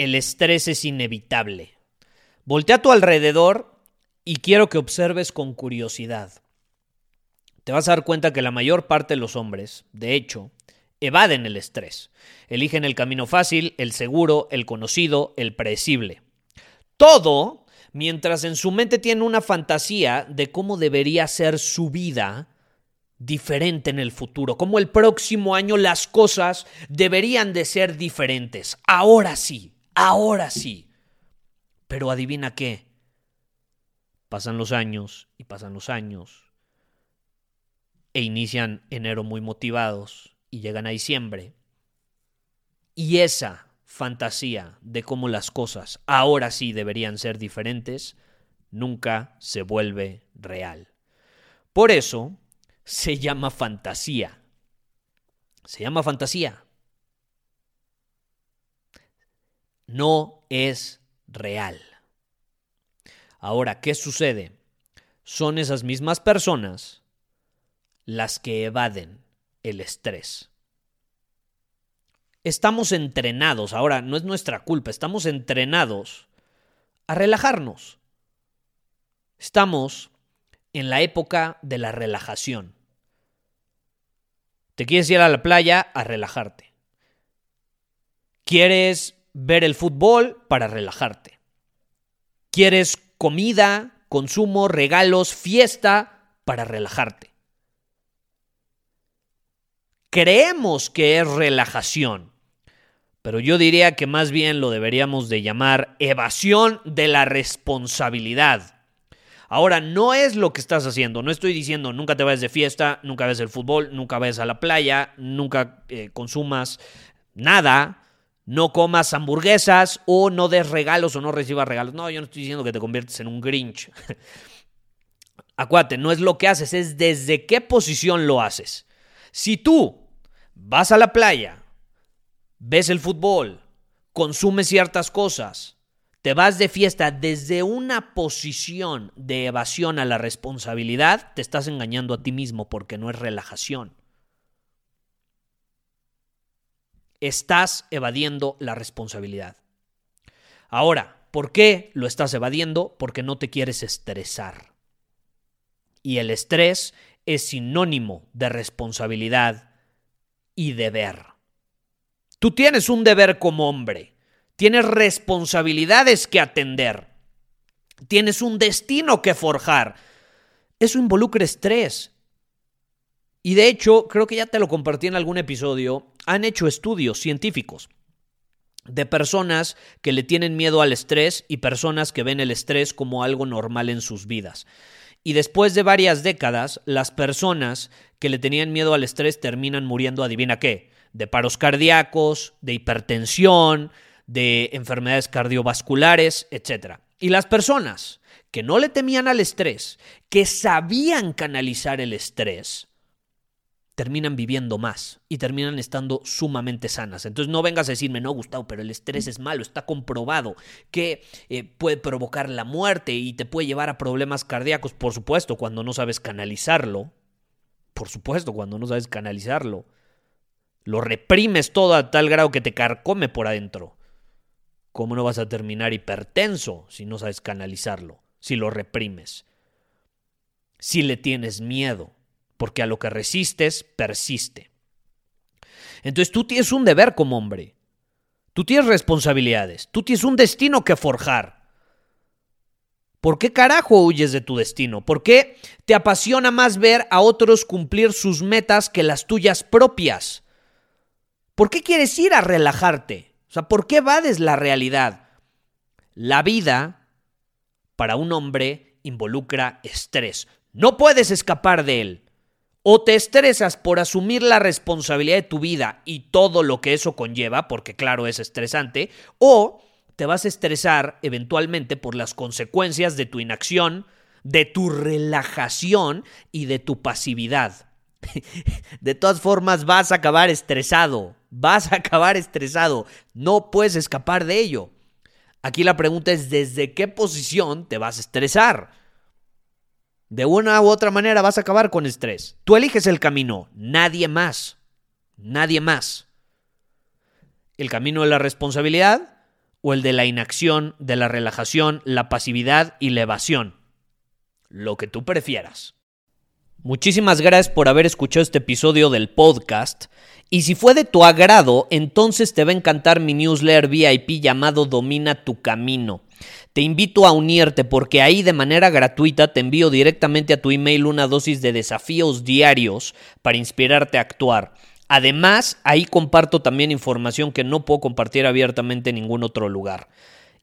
el estrés es inevitable. Voltea a tu alrededor y quiero que observes con curiosidad. Te vas a dar cuenta que la mayor parte de los hombres, de hecho, evaden el estrés. Eligen el camino fácil, el seguro, el conocido, el predecible. Todo mientras en su mente tienen una fantasía de cómo debería ser su vida diferente en el futuro, cómo el próximo año las cosas deberían de ser diferentes. Ahora sí, ahora sí. Pero adivina qué. Pasan los años y pasan los años e inician enero muy motivados y llegan a diciembre. Y esa fantasía de cómo las cosas ahora sí deberían ser diferentes nunca se vuelve real. Por eso se llama fantasía. Se llama fantasía. No es real. Ahora, ¿qué sucede? Son esas mismas personas las que evaden el estrés. Estamos entrenados, ahora no es nuestra culpa, estamos entrenados a relajarnos. Estamos en la época de la relajación. Te quieres ir a la playa a relajarte. Quieres ver el fútbol para relajarte. Quieres comida, consumo, regalos, fiesta para relajarte creemos que es relajación, pero yo diría que más bien lo deberíamos de llamar evasión de la responsabilidad. Ahora, no es lo que estás haciendo. No estoy diciendo nunca te vayas de fiesta, nunca ves el fútbol, nunca vayas a la playa, nunca eh, consumas nada, no comas hamburguesas o no des regalos o no recibas regalos. No, yo no estoy diciendo que te conviertes en un Grinch. Acuérdate, no es lo que haces, es desde qué posición lo haces. Si tú vas a la playa, ves el fútbol, consumes ciertas cosas, te vas de fiesta desde una posición de evasión a la responsabilidad, te estás engañando a ti mismo porque no es relajación. Estás evadiendo la responsabilidad. Ahora, ¿por qué lo estás evadiendo? Porque no te quieres estresar. Y el estrés es sinónimo de responsabilidad y deber. Tú tienes un deber como hombre, tienes responsabilidades que atender, tienes un destino que forjar. Eso involucra estrés. Y de hecho, creo que ya te lo compartí en algún episodio, han hecho estudios científicos de personas que le tienen miedo al estrés y personas que ven el estrés como algo normal en sus vidas. Y después de varias décadas, las personas que le tenían miedo al estrés terminan muriendo, adivina qué, de paros cardíacos, de hipertensión, de enfermedades cardiovasculares, etc. Y las personas que no le temían al estrés, que sabían canalizar el estrés, terminan viviendo más y terminan estando sumamente sanas. Entonces no vengas a decirme, no, Gustavo, pero el estrés es malo, está comprobado que eh, puede provocar la muerte y te puede llevar a problemas cardíacos, por supuesto, cuando no sabes canalizarlo, por supuesto, cuando no sabes canalizarlo. Lo reprimes todo a tal grado que te carcome por adentro. ¿Cómo no vas a terminar hipertenso si no sabes canalizarlo? Si lo reprimes. Si le tienes miedo porque a lo que resistes persiste. Entonces tú tienes un deber como hombre. Tú tienes responsabilidades, tú tienes un destino que forjar. ¿Por qué carajo huyes de tu destino? ¿Por qué te apasiona más ver a otros cumplir sus metas que las tuyas propias? ¿Por qué quieres ir a relajarte? O sea, ¿por qué evades la realidad? La vida, para un hombre, involucra estrés. No puedes escapar de él. O te estresas por asumir la responsabilidad de tu vida y todo lo que eso conlleva, porque claro, es estresante, o te vas a estresar eventualmente por las consecuencias de tu inacción, de tu relajación y de tu pasividad. De todas formas, vas a acabar estresado, vas a acabar estresado, no puedes escapar de ello. Aquí la pregunta es, ¿desde qué posición te vas a estresar? De una u otra manera vas a acabar con estrés. Tú eliges el camino, nadie más. Nadie más. El camino de la responsabilidad o el de la inacción, de la relajación, la pasividad y la evasión. Lo que tú prefieras. Muchísimas gracias por haber escuchado este episodio del podcast. Y si fue de tu agrado, entonces te va a encantar mi newsletter VIP llamado Domina tu Camino. Te invito a unirte porque ahí de manera gratuita te envío directamente a tu email una dosis de desafíos diarios para inspirarte a actuar. Además, ahí comparto también información que no puedo compartir abiertamente en ningún otro lugar.